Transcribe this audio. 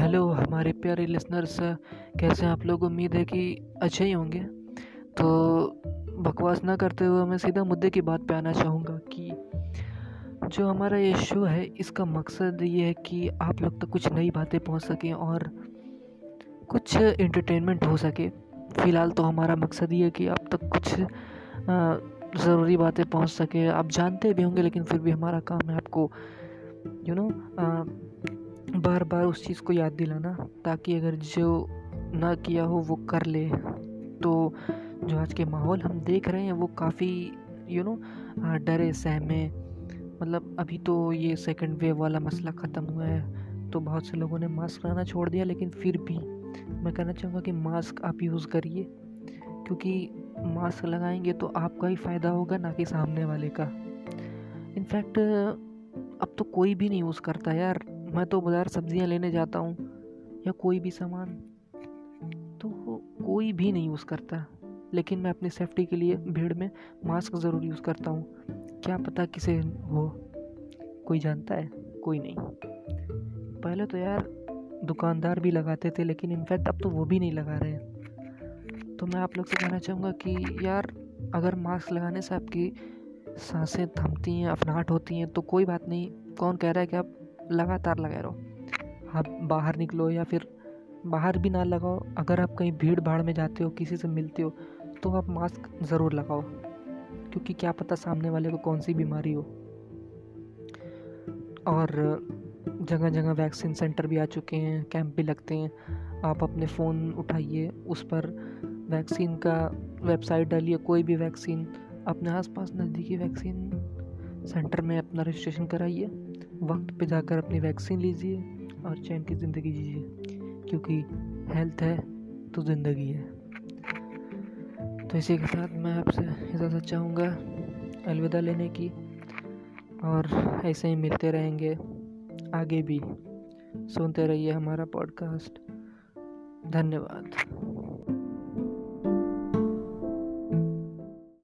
हमारे प्यारे लिसनर्स कैसे आप लोग? उम्मीद है कि अच्छे ही होंगे। तो बकवास ना करते हुए मैं सीधा मुद्दे की बात पे आना चाहूँगा कि जो हमारा ये शो है, इसका मकसद ये है कि आप लोग तक तो कुछ नई बातें पहुँच सकें और कुछ इंटरटेनमेंट हो सके। फ़िलहाल तो हमारा मकसद ये है कि आप तक कुछ ज़रूरी बातें पहुँच सके। आप जानते भी होंगे, लेकिन फिर भी हमारा काम है आपको यू नो बार बार उस चीज़ को याद दिलाना ताकि अगर जो ना किया हो वो कर ले। तो जो आज के माहौल हम देख रहे हैं वो काफ़ी यू नो डरे, सहमे। मतलब अभी तो ये सेकंड वेव वाला मसला ख़त्म हुआ है तो बहुत से लोगों ने मास्क लगाना छोड़ दिया, लेकिन फिर भी मैं कहना चाहूँगा कि मास्क आप यूज़ करिए, क्योंकि मास्क लगाएँगे तो आपका ही फ़ायदा होगा, ना कि सामने वाले का। इनफैक्ट अब तो कोई भी नहीं यूज़ करता यार। मैं तो बाज़ार सब्ज़ियाँ लेने जाता हूँ, या कोई भी सामान। तो कोई भी नहीं यूज़ करता, लेकिन मैं अपनी सेफ्टी के लिए भीड़ में मास्क ज़रूर यूज़ करता हूँ। क्या पता किसे हो कोई जानता है, कोई नहीं। पहले तो यार दुकानदार भी लगाते थे, लेकिन इनफैक्ट अब तो वो भी नहीं लगा रहे हैं। तो मैं आप लोग से कहना चाहूँगा कि यार, अगर मास्क लगाने से आपकी साँसें थमती हैं अफनाहट होती हैं तो कोई बात नहीं। कौन कह रहा है कि आप लगातार लगाए रहो आप बाहर निकलो या फिर बाहर भी ना लगाओ। अगर आप कहीं भीड़ भाड़ में जाते हो, किसी से मिलते हो तो आप मास्क ज़रूर लगाओ। क्योंकि क्या पता सामने वाले को कौन सी बीमारी हो। और जगह जगह वैक्सीन सेंटर भी आ चुके हैं, कैंप भी लगते हैं। आप अपने फ़ोन उठाइए, उस पर वैक्सीन का वेबसाइट डालिए, कोई भी वैक्सीन। अपने आसपास नज़दीकी वैक्सीन सेंटर में अपना रजिस्ट्रेशन कराइए। वक्त पे जाकर अपनी वैक्सीन लीजिए और चैन की ज़िंदगी जीजिए, क्योंकि हेल्थ है तो ज़िंदगी है। तो इसी के साथ मैं आपसे इजाज़त चाहूँगा अलविदा लेने की, और ऐसे ही मिलते रहेंगे आगे भी। सुनते रहिए हमारा पॉडकास्ट। धन्यवाद।